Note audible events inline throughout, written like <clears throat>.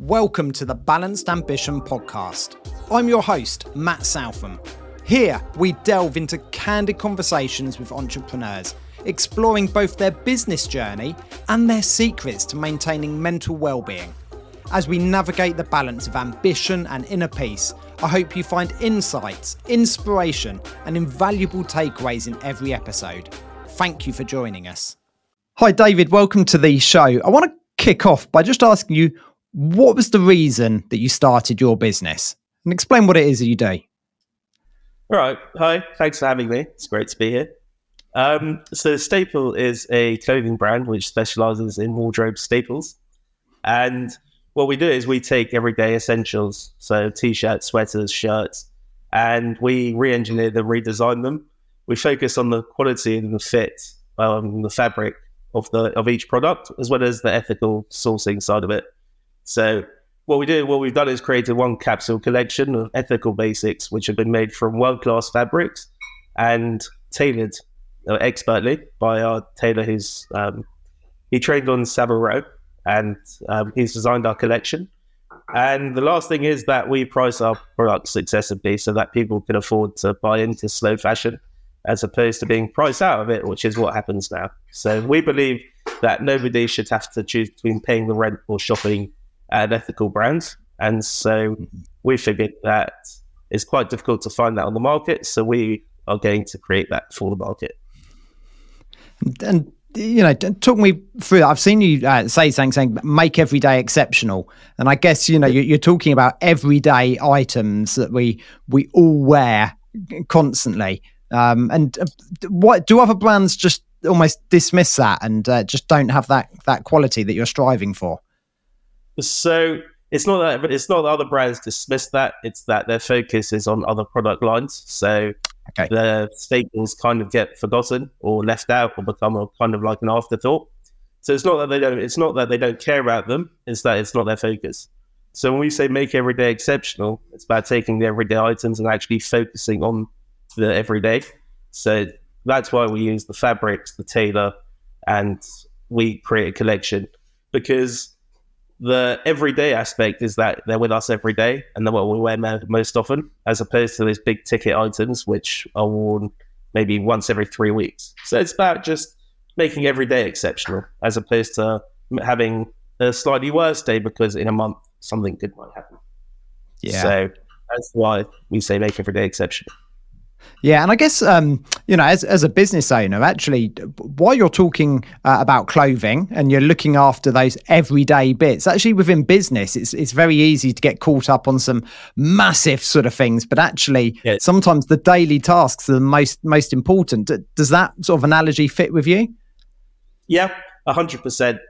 Welcome to the Balanced Ambition podcast. I'm your host, Matt Southam. Here, we delve into candid conversations with entrepreneurs, exploring both their business journey and their secrets to maintaining mental well-being. As we navigate the balance of ambition and inner peace, I hope you find insights, inspiration, and invaluable takeaways in every episode. Thank you for joining us. Hi, David. Welcome to the show. I want to kick off by just asking you what was the reason that you started your business? And explain what it is that you do. All right. Hi. Thanks for having me. It's great to be here. Um, so, STPL is a clothing brand which specializes in wardrobe staples. And what we do is we take everyday essentials, so t shirts, sweaters, shirts, and we re engineer them, redesign them. We focus on the quality and the fit, um, the fabric of the of each product, as well as the ethical sourcing side of it. So what we do, what we've done is created one capsule collection of ethical basics, which have been made from world class fabrics and tailored uh, expertly by our tailor, who's um, he trained on Savile and um, he's designed our collection. And the last thing is that we price our products accessibly so that people can afford to buy into slow fashion as opposed to being priced out of it, which is what happens now. So we believe that nobody should have to choose between paying the rent or shopping at ethical brands. And so we figured that it's quite difficult to find that on the market. So we are going to create that for the market. And you know, talk me through. I've seen you uh, say something saying make every day exceptional, and I guess you know you're, you're talking about everyday items that we we all wear constantly. Um, and uh, what do other brands just almost dismiss that and uh, just don't have that that quality that you're striving for? So it's not that it's not that other brands dismiss that. It's that their focus is on other product lines. So okay. the staples kind of get forgotten or left out or become a kind of like an afterthought. So it's not that they don't. It's not that they don't care about them. It's that it's not their focus. So when we say make every day exceptional, it's about taking the everyday items and actually focusing on the everyday. So that's why we use the fabrics, the tailor, and we create a collection because the everyday aspect is that they're with us every day and they're what we wear most often, as opposed to these big ticket items which are worn maybe once every three weeks. So it's about just making every day exceptional, as opposed to having a slightly worse day because in a month something good might happen. Yeah. So that's why we say make every day exceptional. Yeah, and I guess um, you know, as as a business owner, actually, while you're talking uh, about clothing and you're looking after those everyday bits, actually within business, it's it's very easy to get caught up on some massive sort of things, but actually, yeah. sometimes the daily tasks are the most most important. Does that sort of analogy fit with you? Yeah, hundred um, percent.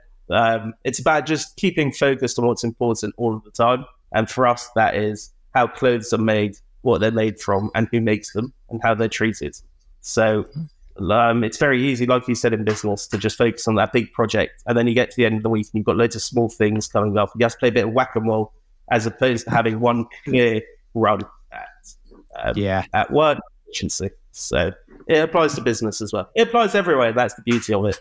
It's about just keeping focused on what's important all of the time, and for us, that is how clothes are made what they're made from and who makes them and how they're treated. So um, it's very easy, like you said in business, to just focus on that big project. And then you get to the end of the week and you've got loads of small things coming up. You have to play a bit of whack a mole as opposed to having one clear run at, um, yeah. at work efficiency. So it applies to business as well. It applies everywhere. That's the beauty of it.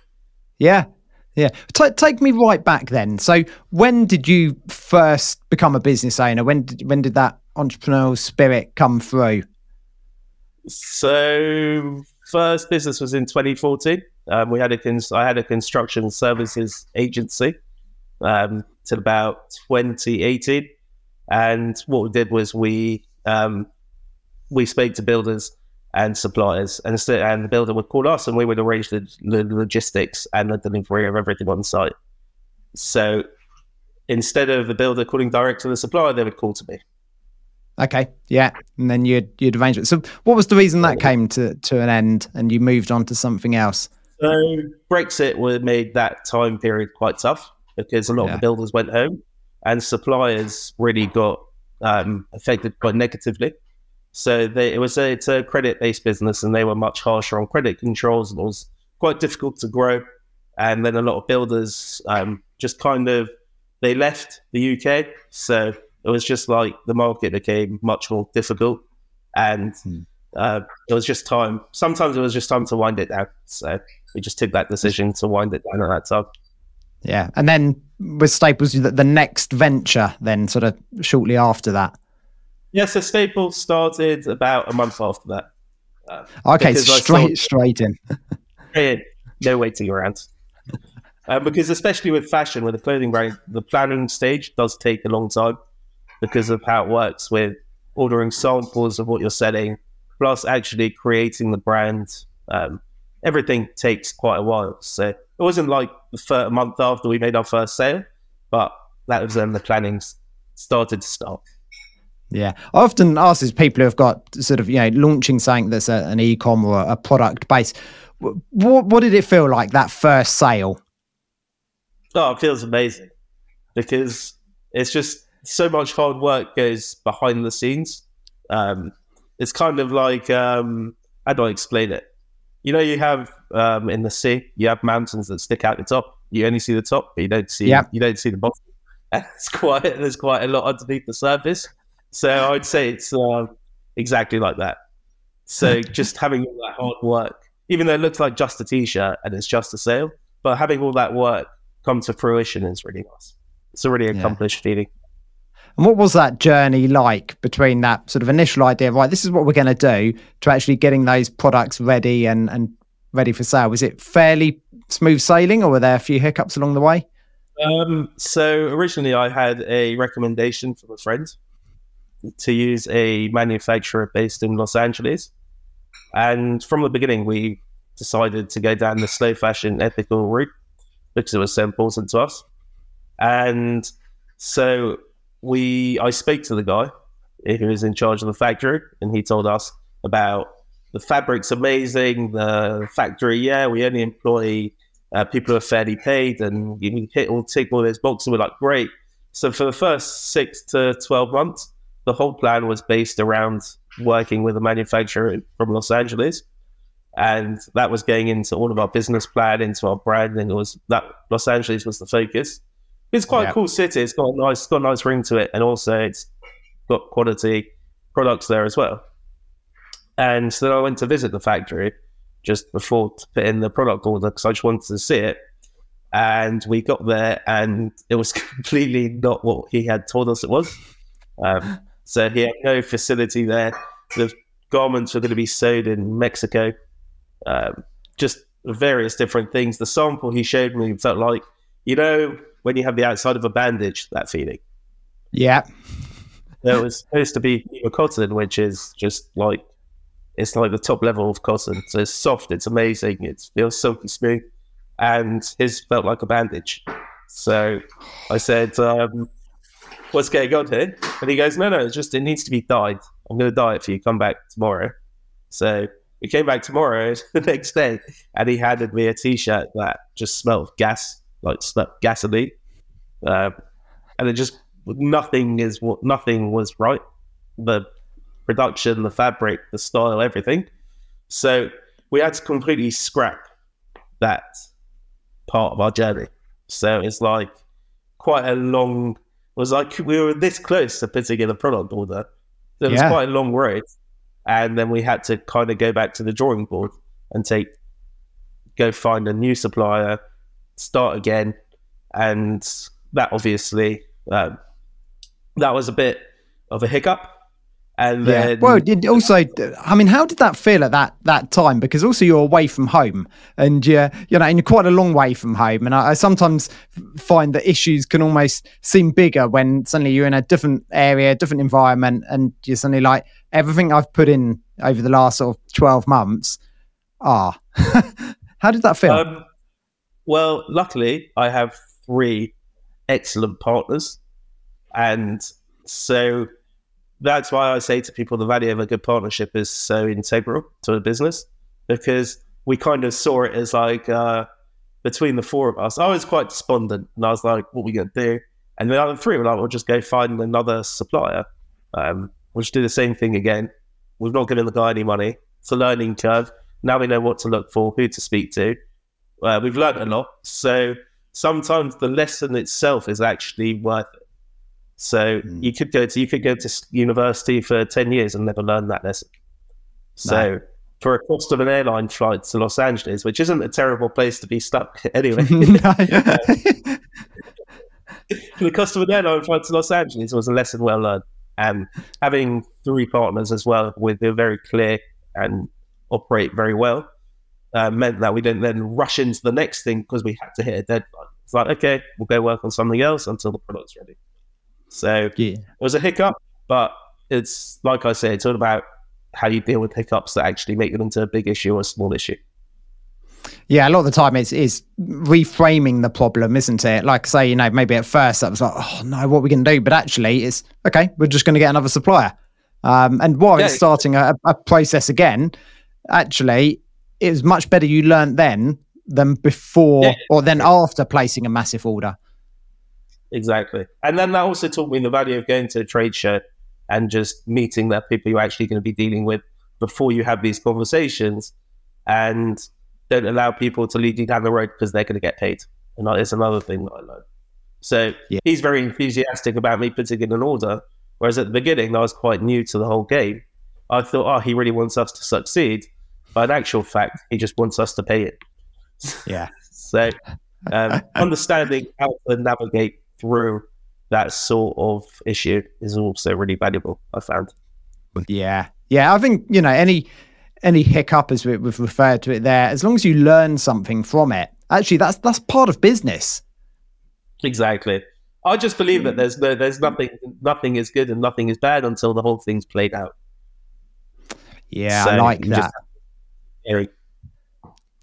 Yeah. Yeah. T- take me right back then. So when did you first become a business owner? When did, when did that entrepreneurial spirit come through? So first business was in 2014. Um, we had a cons- I had a construction services agency um, till about 2018, and what we did was we um, we spoke to builders and suppliers, and and the builder would call us, and we would arrange the, the logistics and the delivery of everything on site. So instead of the builder calling direct to the supplier, they would call to me. Okay, yeah, and then you'd you'd arrange it. So, what was the reason that came to to an end, and you moved on to something else? So, Brexit made that time period quite tough because a lot yeah. of the builders went home, and suppliers really got um, affected quite negatively. So, they, it was a it's a credit based business, and they were much harsher on credit controls, and it was quite difficult to grow. And then a lot of builders um, just kind of they left the UK, so it was just like the market became much more difficult, and hmm. uh, it was just time. Sometimes it was just time to wind it down. So we just took that decision to wind it down at that time. Yeah, and then with Staples, the, the next venture, then sort of shortly after that. Yeah, so Staples started about a month after that. Uh, okay, straight straight in. <laughs> no waiting around. Uh, because especially with fashion, with a clothing brand, the planning stage does take a long time because of how it works with ordering samples of what you're selling, plus actually creating the brand. Um, everything takes quite a while. So it wasn't like the first month after we made our first sale, but that was when the planning started to start. Yeah, I often ask these people who have got sort of you know launching something that's a, an e-com or a product base. What what did it feel like that first sale? Oh, it feels amazing because it's just so much hard work goes behind the scenes. Um, it's kind of like um, how do I explain it? You know, you have um, in the sea, you have mountains that stick out the top. You only see the top, but you don't see yep. you don't see the bottom. And <laughs> it's quite there's quite a lot underneath the surface. So I'd say it's uh, exactly like that. So <laughs> just having all that hard work, even though it looks like just a t-shirt and it's just a sale, but having all that work come to fruition is really nice. It's a really accomplished yeah. feeling. And what was that journey like between that sort of initial idea of right, this is what we're going to do to actually getting those products ready and and ready for sale? Was it fairly smooth sailing, or were there a few hiccups along the way? Um, so originally, I had a recommendation from a friend to use a manufacturer based in Los Angeles. And from the beginning, we decided to go down the slow fashion ethical route because it was so important to us. And so we, I speak to the guy who was in charge of the factory, and he told us about the fabric's amazing. The factory, yeah, we only employ uh, people who are fairly paid, and you hit all tick all those boxes. We're like, great. So for the first six to twelve months, the whole plan was based around working with a manufacturer from Los Angeles. And that was going into all of our business plan, into our brand, and it was that Los Angeles was the focus. It's quite yeah. a cool city. It's got a nice, got a nice ring to it, and also it's got quality products there as well. And so then I went to visit the factory just before to put in the product order because I just wanted to see it. And we got there, and it was <laughs> completely not what he had told us it was. Um, so he had no facility there. The garments were going to be sewed in Mexico. Um, just various different things. The sample he showed me felt like, you know, when you have the outside of a bandage, that feeling. Yeah. There was supposed to be cotton, which is just like it's like the top level of cotton. So it's soft, it's amazing, it feels silky smooth, and his felt like a bandage. So I said, um, what's going on here? And he goes, no, no, it's just, it needs to be dyed. I'm going to dye it for you. Come back tomorrow. So we came back tomorrow, <laughs> the next day, and he handed me a t-shirt that just smelled gas, like smelled gasoline. Uh, and it just, nothing is what, nothing was right. The production, the fabric, the style, everything. So we had to completely scrap that part of our journey. So it's like quite a long It was like we were this close to putting in a product order. So it was yeah. quite a long road. And then we had to kind of go back to the drawing board and take go find a new supplier, start again. And that obviously um, that was a bit of a hiccup and yeah. then, well, did also, I mean, how did that feel at that that time? Because also you're away from home, and you're you know, and you're quite a long way from home. And I, I sometimes find that issues can almost seem bigger when suddenly you're in a different area, different environment, and you're suddenly like everything I've put in over the last sort of twelve months. Ah, <laughs> how did that feel? Um, well, luckily, I have three excellent partners, and so that's why I say to people the value of a good partnership is so integral to a business because we kind of saw it as like uh, between the four of us. I was quite despondent and I was like, what are we going to do? And the other three were like, we'll just go find another supplier. Um, we'll just do the same thing again. We've not given the guy any money. It's a learning curve. Now we know what to look for, who to speak to. Uh, we've learned a lot. So sometimes the lesson itself is actually worth it. So mm. you could go to you could go to university for ten years and never learn that lesson. So no. for a cost of an airline flight to Los Angeles, which isn't a terrible place to be stuck <laughs> anyway. <laughs> <laughs> the cost of an airline flight to Los Angeles was a lesson well learned. And having three partners as well with a very clear and operate very well uh, meant that we didn't then rush into the next thing because we had to hit a deadline. It's like, okay, we'll go work on something else until the product's ready. So yeah. it was a hiccup, but it's like I said, it's all about how you deal with hiccups that actually make them into a big issue or a small issue. Yeah, a lot of the time it's is reframing the problem, isn't it? Like say, you know, maybe at first that was like, oh no, what are we going to do? But actually, it's okay. We're just going to get another supplier. Um, and while yeah. it's starting a, a, process again, actually, it was much better you learned then than before yeah. or then after placing a massive order. Exactly, and then that also taught me the value of going to a trade show and just meeting that people you're actually going to be dealing with before you have these conversations and don't allow people to lead you down the road because they're going to get paid. And that is another thing that I learned. So yeah. he's very enthusiastic about me putting in an order. Whereas at the beginning, I was quite new to the whole game. I thought, oh, he really wants us to succeed. But in actual fact, he just wants us to pay it. Yeah. <laughs> so um, <laughs> understanding how to navigate through that sort of issue is also really valuable. I found. Yeah, yeah. I think you know any any hiccup, as we, have referred to it there, as long as you learn something from it, actually, that's that's part of business. Exactly. I just believe that there's no, there's nothing nothing is good and nothing is bad until the whole thing's played out. Yeah, so I like that. Just,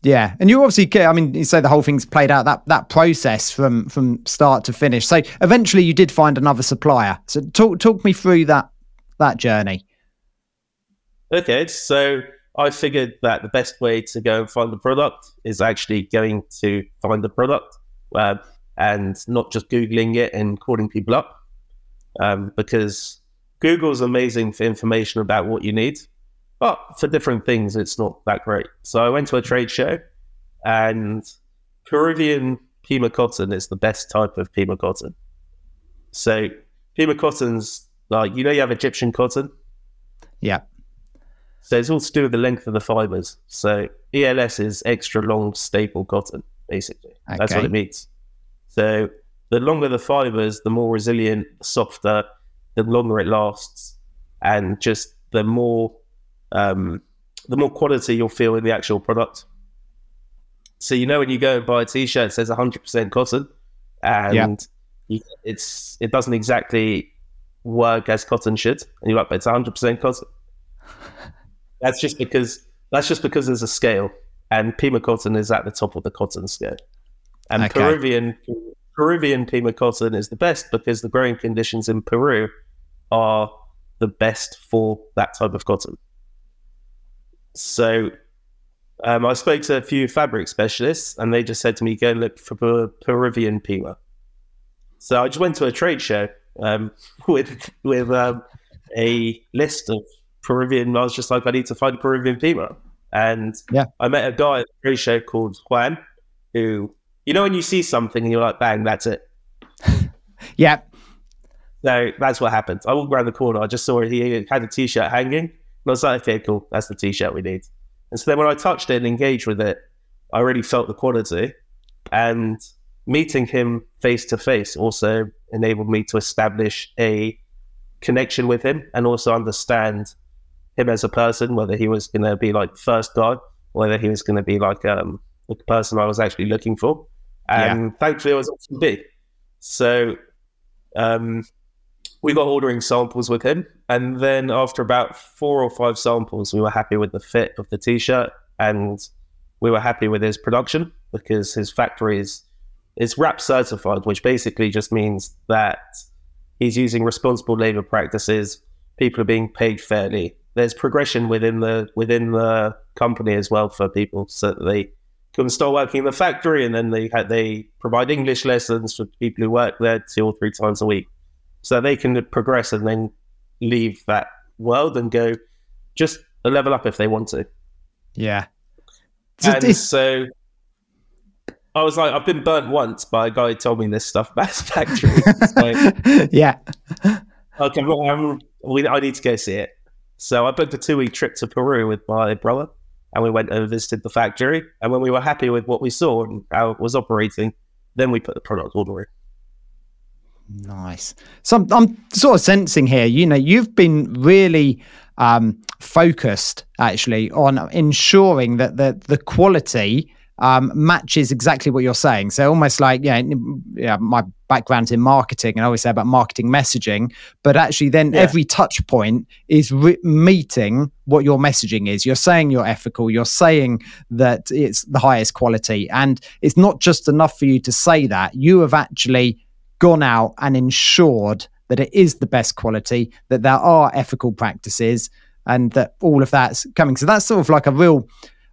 yeah, and you obviously, I mean, you say the whole thing's played out that that process from from start to finish. So eventually, you did find another supplier. So talk talk me through that that journey. Okay, so I figured that the best way to go and find the product is actually going to find the product uh, and not just googling it and calling people up, um, because Google's amazing for information about what you need, but for different things, it's not that great. So I went to a trade show, and Peruvian Pima cotton is the best type of Pima cotton. So Pima cotton's like you know you have Egyptian cotton. Yeah. So it's all to do with the length of the fibers. So ELS is extra long staple cotton, basically. Okay. That's what it means. So the longer the fibers, the more resilient, softer, the longer it lasts, and just the more um, the more quality you'll feel in the actual product. So you know when you go and buy a t-shirt, it says 100% cotton, and you, it's it doesn't exactly work as cotton should, and you're like, but it's 100% cotton. <laughs> that's just because that's just because there's a scale, and Pima cotton is at the top of the cotton scale, and okay. Peruvian Peruvian Pima cotton is the best because the growing conditions in Peru are the best for that type of cotton. So um, I spoke to a few fabric specialists, and they just said to me, "Go look for Peruvian Pima." So I just went to a trade show um, <laughs> with with um, a list of Peruvian. I was just like, I need to find Peruvian Pima, and yeah, I met a guy at the trade show called Juan, who you know when you see something and you're like, "Bang, that's it." <laughs> yeah. So that's what happened. I walked around the corner. I just saw he had a t-shirt hanging I was like, okay, cool. That's the t-shirt we need. And so then when I touched it and engaged with it, I really felt the quality. And meeting him face to face also enabled me to establish a connection with him and also understand him as a person, whether he was going to be like first guy, whether he was going to be like um, the person I was actually looking for. And yeah. thankfully, I was option B. So um, we got ordering samples with him. And then after about four or five samples, we were happy with the fit of the t shirt and we were happy with his production because his factory is, is WRAP certified, which basically just means that he's using responsible labor practices, people are being paid fairly. There's progression within the within the company as well for people so that they can start working in the factory and then they they provide English lessons for people who work there two or three times a week so they can progress and then leave that world and go just a level up if they want to. Yeah. And so I was like, I've been burnt once by a guy who told me this stuff about <laughs> his factory. like, <laughs> yeah. Okay, well, I'm, we, I need to go see it. So I booked a two week trip to Peru with my brother and we went and visited the factory. And when we were happy with what we saw and how it was operating, then we put the product order in. Nice. So I'm, sort of sensing here, you know, you've been really um, focused actually on ensuring that the the quality um, matches exactly what you're saying. So almost like yeah, yeah, my background in marketing, and I always say about marketing messaging, but actually then yeah. every touch point is re- meeting what your messaging is. You're saying you're ethical. You're saying that it's the highest quality, and it's not just enough for you to say that. You have actually gone out and ensured that it is the best quality, that there are ethical practices, and that all of that's coming. So that's sort of like a real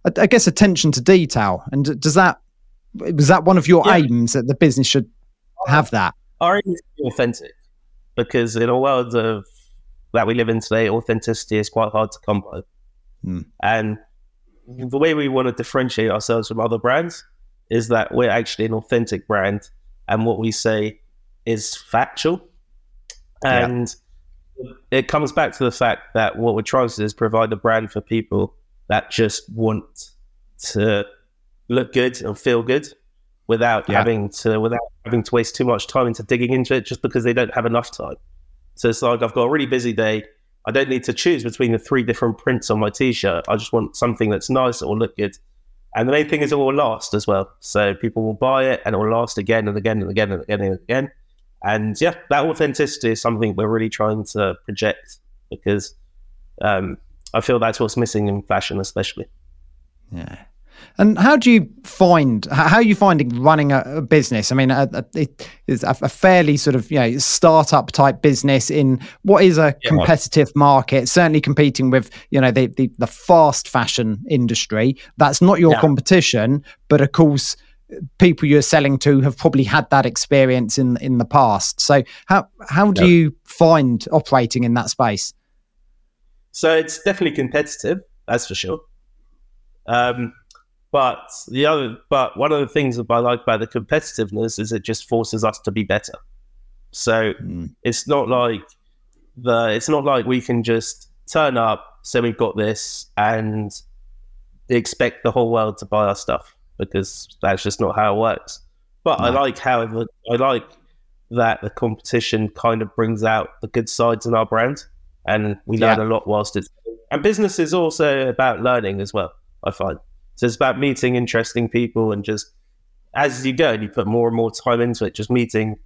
I, guess attention to detail. And does that was that one of your yeah. aims that the business should have that? Our aim is to be authentic because in a world of that we live in today, authenticity is quite hard to come by. Mm. And the way we want to differentiate ourselves from other brands is that we're actually an authentic brand, and what we say is factual. And yeah. it comes back to the fact that what we're trying to do is provide a brand for people that just want to look good and feel good without yeah. having to without having to waste too much time into digging into it just because they don't have enough time. So it's like I've got a really busy day. I don't need to choose between the three different prints on my t-shirt. I just want something that's nice that will look good. And the main thing is it will last as well. So people will buy it and it will last again and again and again and again and again. And yeah, that authenticity is something we're really trying to project because um, I feel that's what's missing in fashion, especially. Yeah. And how do you find how are you finding running a, a business? I mean, a, a, it is a, fairly sort of you know startup type business in what is a yeah. competitive market. Certainly competing with you know the, the, the fast fashion industry. That's not your yeah. competition, but of course, people you're selling to have probably had that experience in in the past. So how how do you find operating in that space? So it's definitely competitive, that's for sure. Um, but the other, but one of the things that I like about the competitiveness is it just forces us to be better. So mm. it's not like the, it's not like we can just turn up, say we've got this, and expect the whole world to buy our stuff because that's just not how it works. But no. I like how I like that the competition kind of brings out the good sides in our brand and we learn yeah. a lot whilst it's and business is also about learning as well i find so it's about meeting interesting people and just as you go and you put more and more time into it just meeting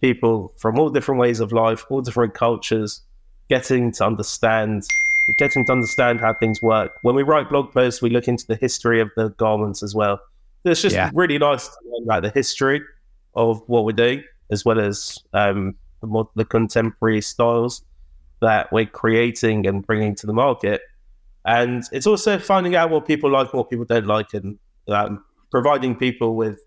people from all different ways of life all different cultures getting to understand getting to understand how things work when we write blog posts we look into the history of the garments as well it's just yeah. really nice to learn about the history of what we're doing as well as um, the, more, the contemporary styles that we're creating and bringing to the market. And it's also finding out what people like, what people don't like, and um, providing people with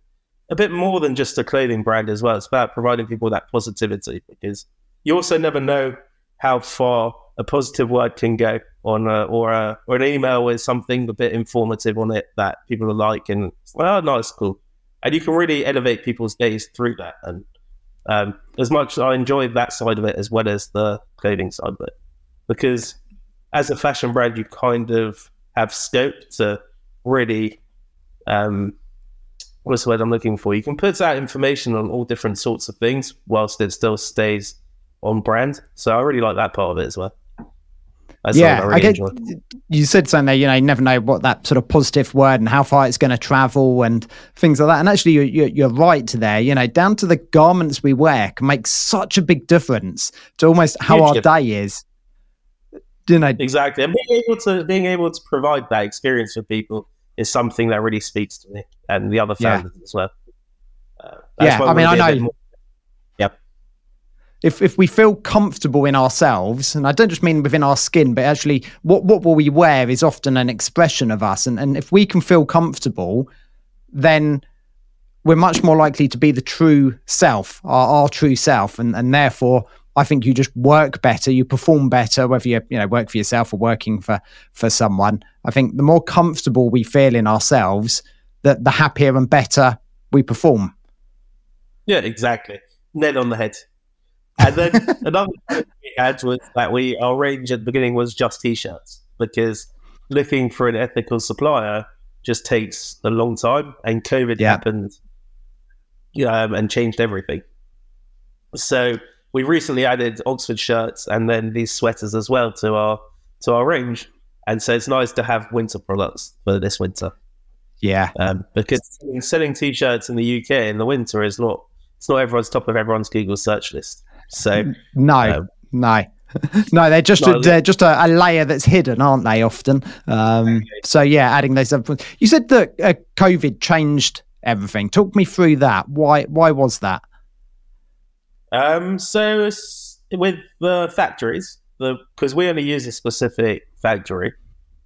a bit more than just a clothing brand as well. It's about providing people that positivity because you also never know how far a positive word can go on a, or a, or an email with something a bit informative on it that people are like and well, nice, cool, and you can really elevate people's days through that. And um, as much as I enjoy that side of it as well as the clothing side of it, because as a fashion brand, you kind of have scope to really, um, what's the word I'm looking for? You can put out information on all different sorts of things whilst it still stays on brand. So I really like that part of it as well. That's yeah, I, really I get. You said something there. You know, you never know what that sort of positive word and how far it's going to travel and things like that. And actually, you're, you're, you're right there. You know, down to the garments we wear can make such a big difference to almost how Huge our difference. day is. You know, exactly. And being able to being able to provide that experience for people is something that really speaks to me and the other founders yeah. as well. Uh, yeah, I mean, I know if if we feel comfortable in ourselves, and I don't just mean within our skin, but actually what what will we wear is often an expression of us. And and if we can feel comfortable, then we're much more likely to be the true self, our, our true self, and and therefore I think you just work better, you perform better, whether you you know work for yourself or working for for someone. I think the more comfortable we feel in ourselves, the the happier and better we perform. Yeah, exactly. Nail on the head. And then <laughs> another thing we had was that we our range at the beginning was just t-shirts because looking for an ethical supplier just takes a long time, and COVID Yeah. happened, um, and changed everything. So we recently added Oxford shirts and then these sweaters as well to our to our range, and so it's nice to have winter products for this winter Yeah. um, because selling t-shirts in the UK in the winter is not it's not everyone's top of everyone's Google search list. So No. Um, no. <laughs> no, they're just No, a, they're just a, a layer that's hidden, aren't they? Often. Um, so yeah, adding those. Up. You said that uh, COVID changed everything. Talk me through that. Why? Why was that? Um, so with the factories, the because we only use a specific factory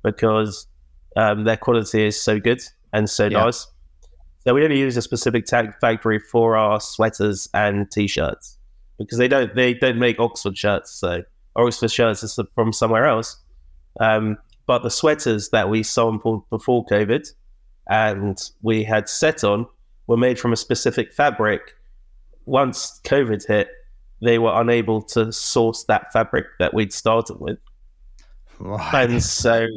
because um, their quality is so good and so Yeah. nice. So we only use a specific tag factory for our sweaters and t-shirts because they don't they don't make Oxford shirts. So Oxford shirts is from somewhere else. Um, but the sweaters that we sampled before COVID and we had set on were made from a specific fabric once COVID hit, they were unable to source that fabric that we'd started with. And so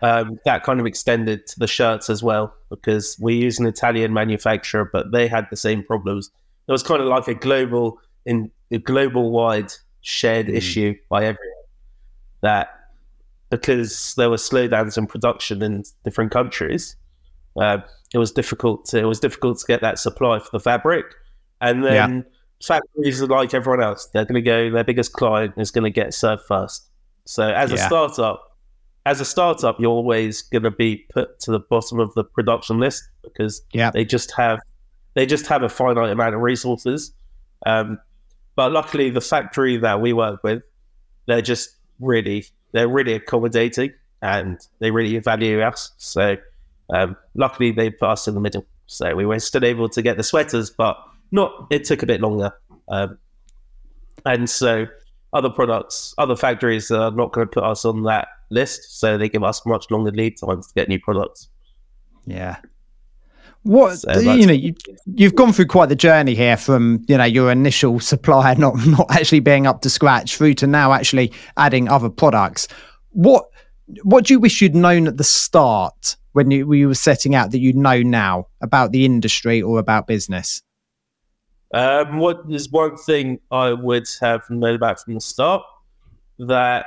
um, that kind of extended to the shirts as well, because we use an Italian manufacturer, but they had the same problems. It was kind of like a global, in a global wide shared Mm. issue by everyone. That because there were slowdowns in production in different countries, uh, it was difficult. To, it was difficult to get that supply for the fabric, and then factories are like everyone else. They're going to go. Their biggest client is going to get served first. So as a startup, as a startup, you're always going to be put to the bottom of the production list because Yeah. they just have they just have a finite amount of resources. Um, but luckily, the factory that we work with, they're just really they're really accommodating and they really value us. So um, luckily, they put us in the middle. So we were still able to get the sweaters, but not. It took a bit longer. Um, and so other products, other factories are not going to put us on that list, so they give us much longer lead times to get new products. Yeah. What So you know, you, you've gone through quite the journey here from you know your initial supplier <laughs> not not actually being up to scratch through to now actually adding other products. What what do you wish you'd known at the start when you, when you were setting out that you know now about the industry or about business? Um, what is one thing I would have known about from the start that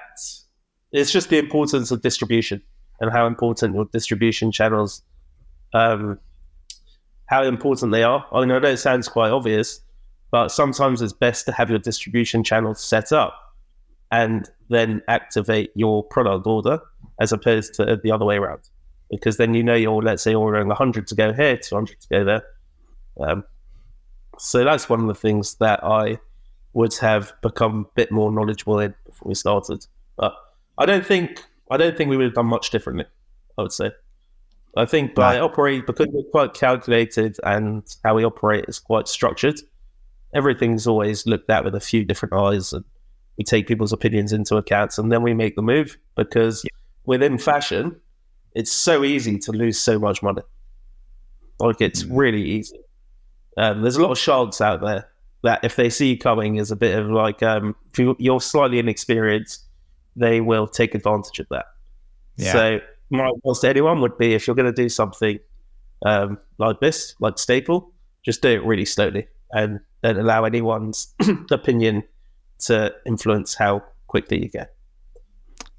it's just the importance of distribution and how important your distribution channels, um, how important they are. I know it sounds quite obvious, but sometimes it's best to have your distribution channels set up and then activate your product order as opposed to the other way around. Because then you know you're, let's say, ordering 100 to go here, 200 to go there. Um, so that's one of the things that I would have become a bit more knowledgeable in before we started. But I don't think I don't think we would have done much differently. I would say. I think by Right. operate because we're quite calculated and how we operate is quite structured. Everything's always looked at with a few different eyes, and we take people's opinions into account, and then we make the move. Because within fashion, it's so easy to lose so much money. Like it's really easy. Um, there's a lot of sharks out there that if they see you coming is a bit of like um, if you- you're slightly inexperienced, they will take advantage of that. Yeah. So my advice to anyone would be if you're going to do something um, like this, like STPL, just do it really slowly and don't allow anyone's <clears throat> opinion to influence how quickly you get.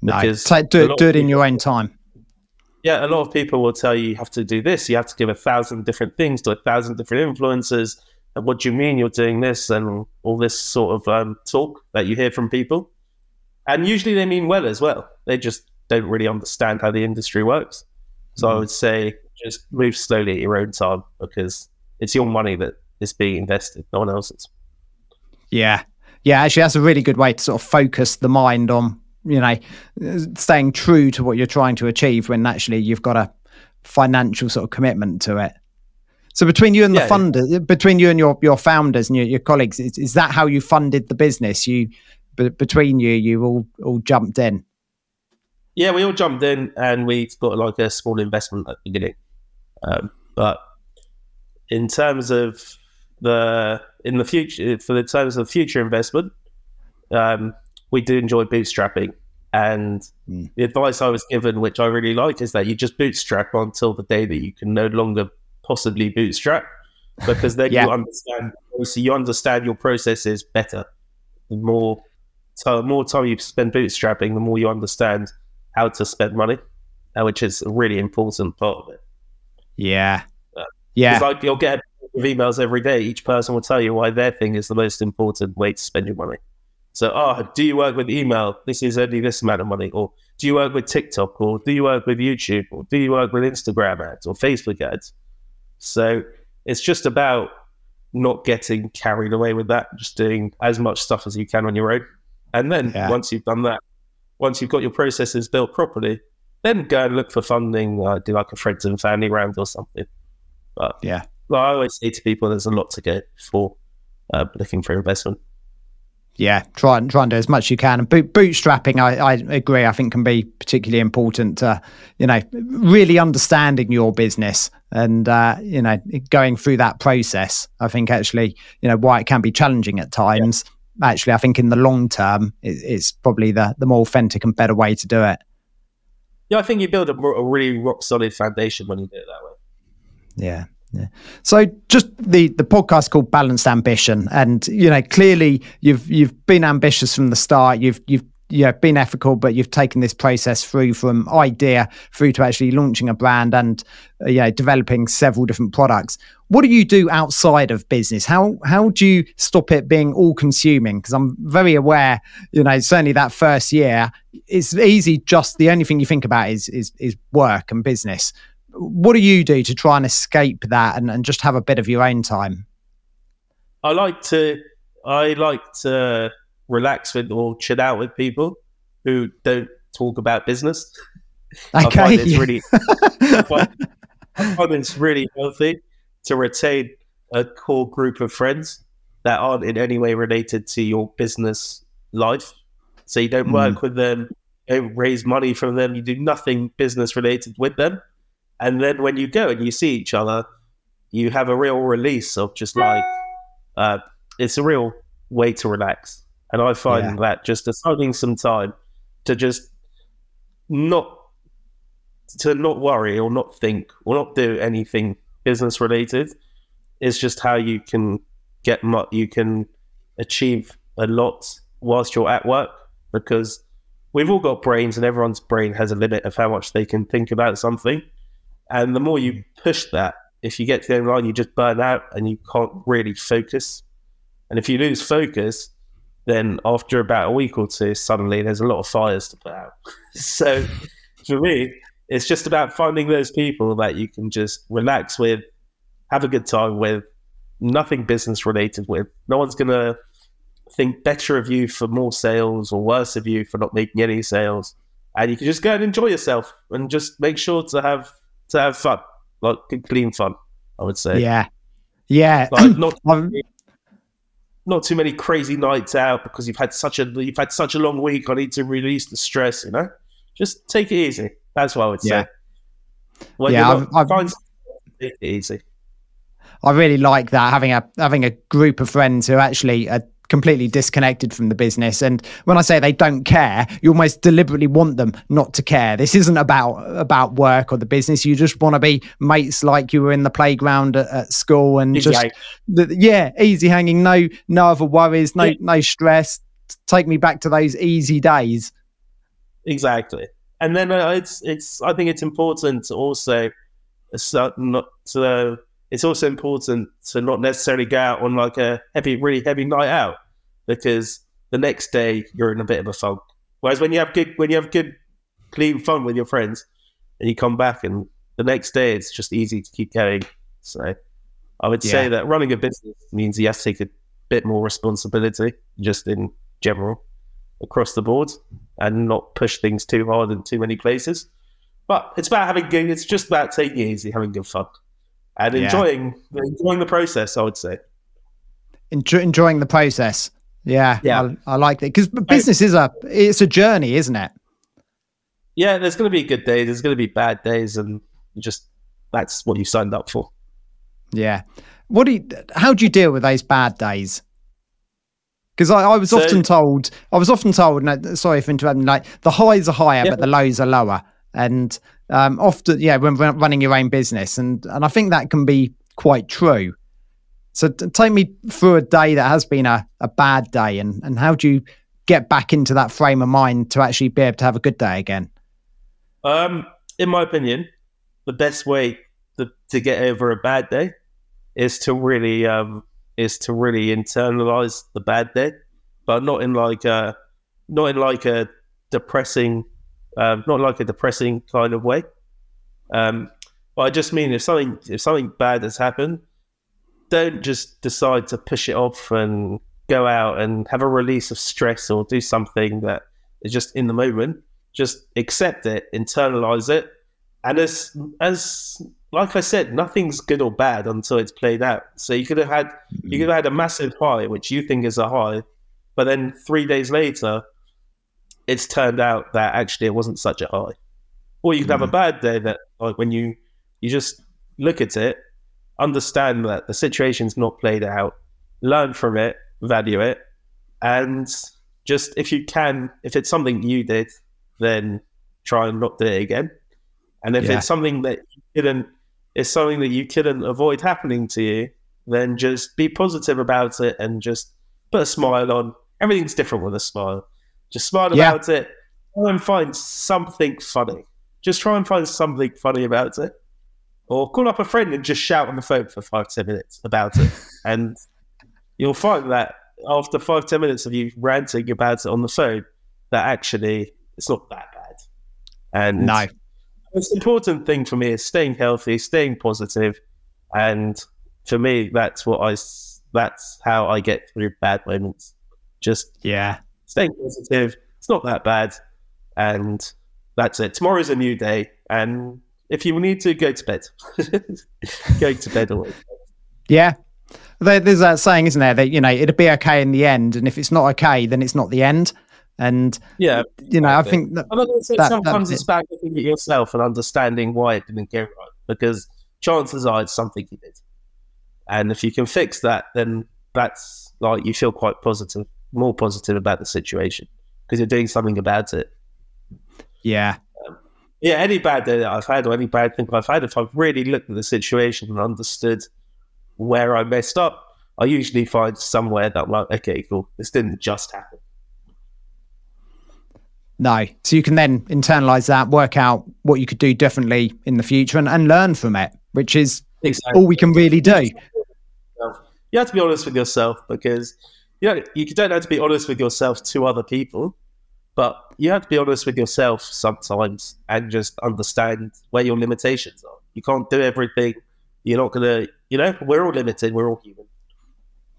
No, Because Ta- a do, do it in your own time. yeah, a lot of people will tell you you have to do this. You have to give a thousand different things to a thousand different influencers. And what do you mean you're doing this? And all this sort of um, talk that you hear from people. And usually they mean well as well. They just don't really understand how the industry works. So I Mhm. would say just move slowly at your own time because it's your money that is being invested, no one else's. Yeah. Yeah, actually, that's a really good way to sort of focus the mind on, you know, staying true to what you're trying to achieve when actually you've got a financial sort of commitment to it. So between you and the Yeah. funder, between you and your, your founders and your, your colleagues, is, is that how you funded the business? You, b- between you, you all all jumped in. Yeah, we all jumped in and we got like a small investment at the beginning. Um, but in terms of the in the future, for the terms of future investment, um, we do enjoy bootstrapping, and mm. the advice I was given, which I really like, is that you just bootstrap until the day that you can no longer possibly bootstrap, because then <laughs> yeah. you understand. So you understand your processes better. The more, so the more time you spend bootstrapping, the more you understand how to spend money, uh, which is a really important part of it. Yeah, uh, yeah. Like you'll get emails every day. Each person will tell you why their thing is the most important way to spend your money. So, oh, do you work with email? This is only this amount of money. Or do you work with TikTok? Or do you work with YouTube? Or do you work with Instagram ads or Facebook ads? So it's just about not getting carried away with that, just doing as much stuff as you can on your own. And then yeah. once you've done that, once you've got your processes built properly, then go and look for funding, uh, do like a friends and family round or something. But yeah, well, I always say to people, there's a lot to get for uh, looking for investment. Yeah, try and try and do as much as you can. And boot, bootstrapping, I, I agree. I think can be particularly important. To, you know, really understanding your business and uh, you know going through that process. I think actually, you know, why it can be challenging at times. Yeah. Actually, I think in the long term, it, it's probably the the more authentic and better way to do it. Yeah, I think you build a, a really rock solid foundation when you do it that way. Yeah, yeah. So just the the podcast called Balanced Ambition, and you know clearly you've you've been ambitious from the start. You've you've know, been ethical, but you've taken this process through from idea through to actually launching a brand and uh, know developing several different products. What do you do outside of business? How how do you stop it being all consuming? Because I'm very aware, you know, certainly that first year, it's easy. Just the only thing you think about is is is work and business what do you do to try and escape that and, and just have a bit of your own time? I like to I like to relax with or chill out with people who don't talk about business. Okay. I find it's really I, find, I find it's really healthy to retain a core group of friends that aren't in any way related to your business life. So you don't work mm. with them, don't raise money from them, you do nothing business related with them. And then when you go and you see each other, you have a real release of just like, uh, it's a real way to relax. And I find yeah. that just deciding some time to just not to not worry or not think or not do anything business related is just how you can get mu- you can achieve a lot whilst you're at work because we've all got brains and everyone's brain has a limit of how much they can think about something and the more you mm. push that, if you get to the end line, you just burn out and you can't really focus. And if you lose focus, then after about a week or two, suddenly there's a lot of fires to put out. <laughs> so for me, it's just about finding those people that you can just relax with, have a good time with, nothing business related with. No one's going to think better of you for more sales or worse of you for not making any sales. And you can just go and enjoy yourself and just make sure to have to have fun, like clean fun. I would say. Yeah, yeah. Like <clears throat> not not too many crazy nights out because you've had such a you've had such a long week. I need to release the stress. You know, just take it easy. That's what I would say. Well, yeah, I've, I've, find it easy. I really like that having a having a group of friends who actually are completely disconnected from the business. And when I say they don't care, you almost deliberately want them not to care. This isn't about about work or the business. You just want to be mates like you were in the playground at, at school and just the, yeah, easy hanging, no no other worries, no yeah. no stress. Take me back to those easy days. Exactly. And then uh, it's it's I think it's important to also uh, not to it's also important to not necessarily go out on like a heavy, really heavy night out because the next day you're in a bit of a funk. Whereas when you have good, when you have good, clean fun with your friends, and you come back and the next day it's just easy to keep going. So I would yeah. say that running a business means you have to take a bit more responsibility, just in general, across the board, and not push things too hard in too many places. But it's about having good. It's just about taking it easy, having good fun and enjoying yeah. enjoying the process. I would say Enjoy, enjoying the process. Yeah, yeah, I, I like that because business is a it's a journey, isn't it? Yeah, there's going to be good days. There's going to be bad days, and just that's what you signed up for. Yeah. What do you? How do you deal with those bad days? Because I, I, was so, often told, I was often told, no, sorry for interrupting, like the highs are higher, yeah. but the lows are lower. And um, often, yeah, when running your own business, and and I think that can be quite true. So t- take me through a day that has been a, a bad day, and and how do you get back into that frame of mind to actually be able to have a good day again? Um, in my opinion, the best way to, to get over a bad day is to really um is to really internalize the bad day, but not in like a not in like a depressing, um, not like a depressing kind of way. Um, but I just mean if something if something bad has happened, don't just decide to push it off and go out and have a release of stress or do something that is just in the moment. Just accept it, internalize it, and as as like I said, nothing's good or bad until it's played out. So you could have had you could have had a massive high, which you think is a high, but then three days later, it's turned out that actually it wasn't such a high. Or you could mm-hmm. have a mm. bad day that like when you you just look at it, understand that the situation's not played out, learn from it, value it, and just if you can, if it's something you did, then try and not do it again. And if yeah. it's something that you didn't, it's something that you couldn't avoid happening to you, then just be positive about it and just put a smile on. Everything's different with a smile. Just smile yeah. about it. Try and find something funny. Just try and find something funny about it. Or call up a friend and just shout on the phone for five, ten minutes about it. <laughs> and you'll find that after five, ten minutes of you ranting about it on the phone, that actually it's not that bad. And no most important thing for me is staying healthy, staying positive. positive, and for me, that's what I. That's how I get through bad moments. Just yeah, staying positive. It's not that bad, and that's it. Tomorrow's a new day, and if you need to go to bed, <laughs> go to bed away. Yeah, there's that saying, isn't there, that you know it'll be okay in the end, and if it's not okay, then it's not the end. And yeah, you know, I think that, that sometimes that, it's about looking at yourself and understanding why it didn't go right. Because chances are it's something you did, and if you can fix that, then that's like you feel quite positive, more positive about the situation because you're doing something about it. Yeah. Um, yeah, any bad day that I've had or any bad thing I've had, if I've really looked at the situation and understood where I messed up, I usually find somewhere that I'm like, okay, cool, this didn't just happen. No. So you can then internalize that, work out what you could do differently in the future and, and learn from it, which is exactly. all we can really do. You have to be honest with yourself because you, know, you don't have to be honest with yourself to other people, but you have to be honest with yourself sometimes and just understand where your limitations are. You can't do everything. You're not going to, you know, we're all limited. We're all human.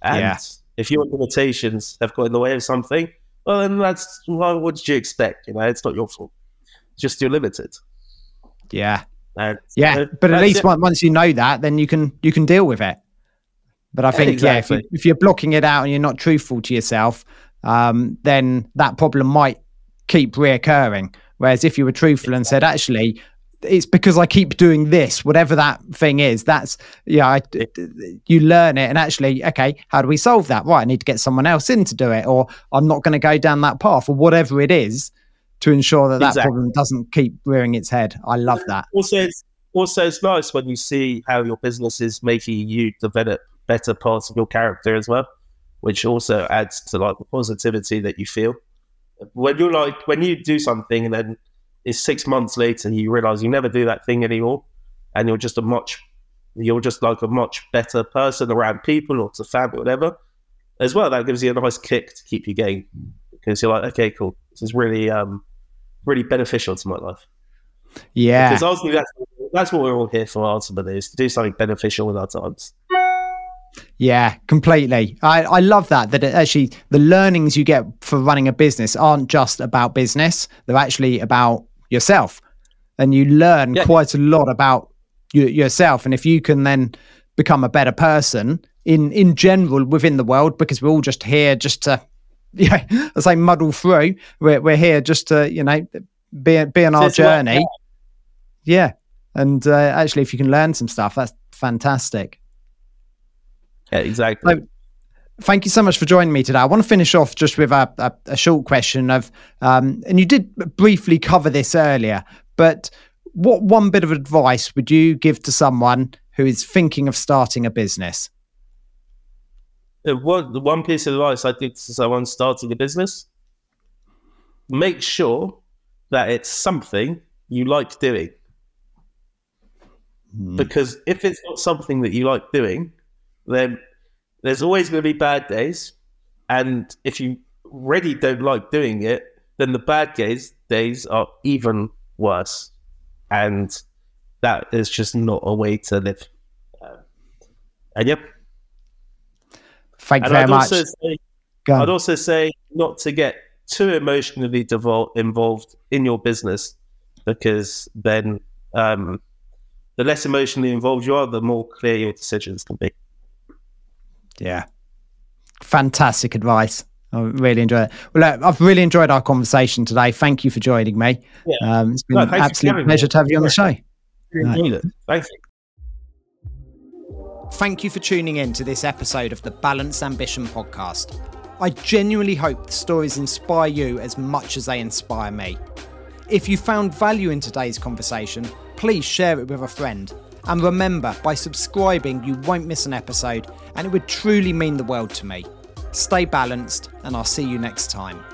And yeah. if your limitations have got in the way of something, well, then that's well, what did you expect? You know, it's not your fault. It's just you're limited. Yeah, and, yeah. Uh, but at least it. once you know that, then you can you can deal with it. But I think yeah, exactly. yeah if, you, if you're blocking it out and you're not truthful to yourself, um, then that problem might keep reoccurring. Whereas if you were truthful and said, actually, it's because I keep doing this, whatever that thing is. That's yeah, I, you learn it, and actually, okay, how do we solve that? Right, I need to get someone else in to do it, or I'm not going to go down that path, or whatever it is, to ensure that that exactly. problem doesn't keep rearing its head. I love that. Also, it's, also it's nice when you see how your business is making you develop better parts of your character as well, which also adds to like the positivity that you feel. When you're like when you do something and then is six months later you realize you never do that thing anymore and you're just a much you're just like a much better person around people or to family whatever as well that gives you a nice kick to keep you going because you're like okay cool. This is really um really beneficial to my life. Yeah. Because ultimately that's, that's what we're all here for ultimately is to do something beneficial with our times yeah, completely. I, I love that. That actually the learnings you get for running a business aren't just about business; they're actually about yourself, and you learn yeah. quite a lot about you, yourself. And if you can then become a better person in in general within the world, because we're all just here just to, <laughs> yeah, I say muddle through. We're we're here just to you know be be on our journey. Yeah, and uh, actually, if you can learn some stuff, that's fantastic. Yeah, exactly. So, Thank you so much for joining me today. I want to finish off just with a, a, a short question of, um, and you did briefly cover this earlier, but what one bit of advice would you give to someone who is thinking of starting a business? The one, the one piece of advice I give to someone starting a business: make sure that it's something you like doing. Mm. Because if it's not something that you like doing, then there's always going to be bad days. And if you really don't like doing it, then the bad days days are even worse. And that is just not a way to live. And yep. Thank you very I'd much. Also say, I'd also say not to get too emotionally devol- involved in your business because then um, the less emotionally involved you are, the more clear your decisions can be. Yeah. Fantastic advice. I really enjoyed it. Well, look, I've really enjoyed our conversation today. Thank you for joining me. Yeah. Um, it's been no, an absolute pleasure me. to have you on the show. Right. Thanks. Thank you for tuning in to this episode of the Balance Ambition podcast. I genuinely hope the stories inspire you as much as they inspire me. If you found value in today's conversation, please share it with a friend. And remember, by subscribing, you won't miss an episode, and it would truly mean the world to me. Stay balanced, and I'll see you next time.